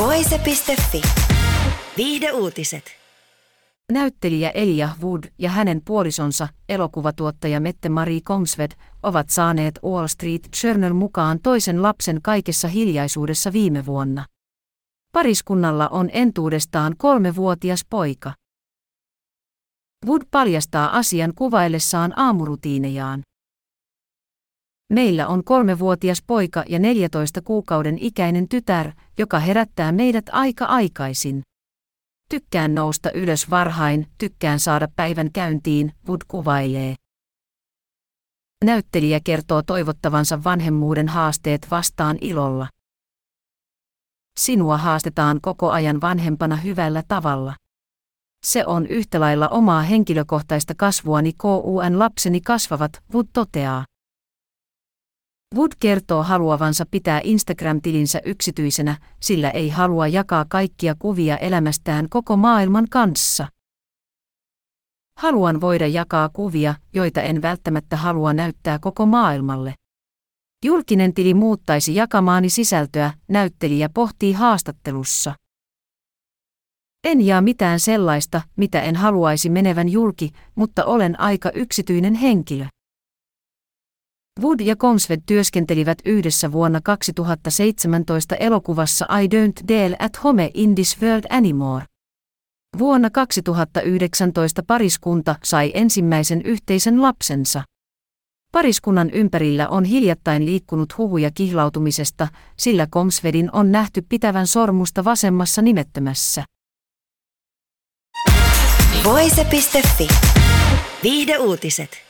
Voise.fi. Viihde uutiset. Näyttelijä Elia Wood ja hänen puolisonsa, elokuvatuottaja Mette Marie Kongsved, ovat saaneet Wall Street Journal mukaan toisen lapsen kaikessa hiljaisuudessa viime vuonna. Pariskunnalla on entuudestaan kolmevuotias poika. Wood paljastaa asian kuvaillessaan aamurutiinejaan. Meillä on kolmevuotias poika ja 14 kuukauden ikäinen tytär, joka herättää meidät aika aikaisin. Tykkään nousta ylös varhain, tykkään saada päivän käyntiin, Wood kuvailee. Näyttelijä kertoo toivottavansa vanhemmuuden haasteet vastaan ilolla. Sinua haastetaan koko ajan vanhempana hyvällä tavalla. Se on yhtä lailla omaa henkilökohtaista kasvuani KUN lapseni kasvavat, Wood toteaa. Wood kertoo haluavansa pitää Instagram-tilinsä yksityisenä, sillä ei halua jakaa kaikkia kuvia elämästään koko maailman kanssa. Haluan voida jakaa kuvia, joita en välttämättä halua näyttää koko maailmalle. Julkinen tili muuttaisi jakamaani sisältöä, näyttelijä pohtii haastattelussa. En jaa mitään sellaista, mitä en haluaisi menevän julki, mutta olen aika yksityinen henkilö. Wood ja Comsved työskentelivät yhdessä vuonna 2017 elokuvassa I Don't Dare at Home in This World Anymore. Vuonna 2019 pariskunta sai ensimmäisen yhteisen lapsensa. Pariskunnan ympärillä on hiljattain liikkunut huhuja kihlautumisesta, sillä Comsvedin on nähty pitävän sormusta vasemmassa nimettömässä. Voise.fi. Viihde uutiset.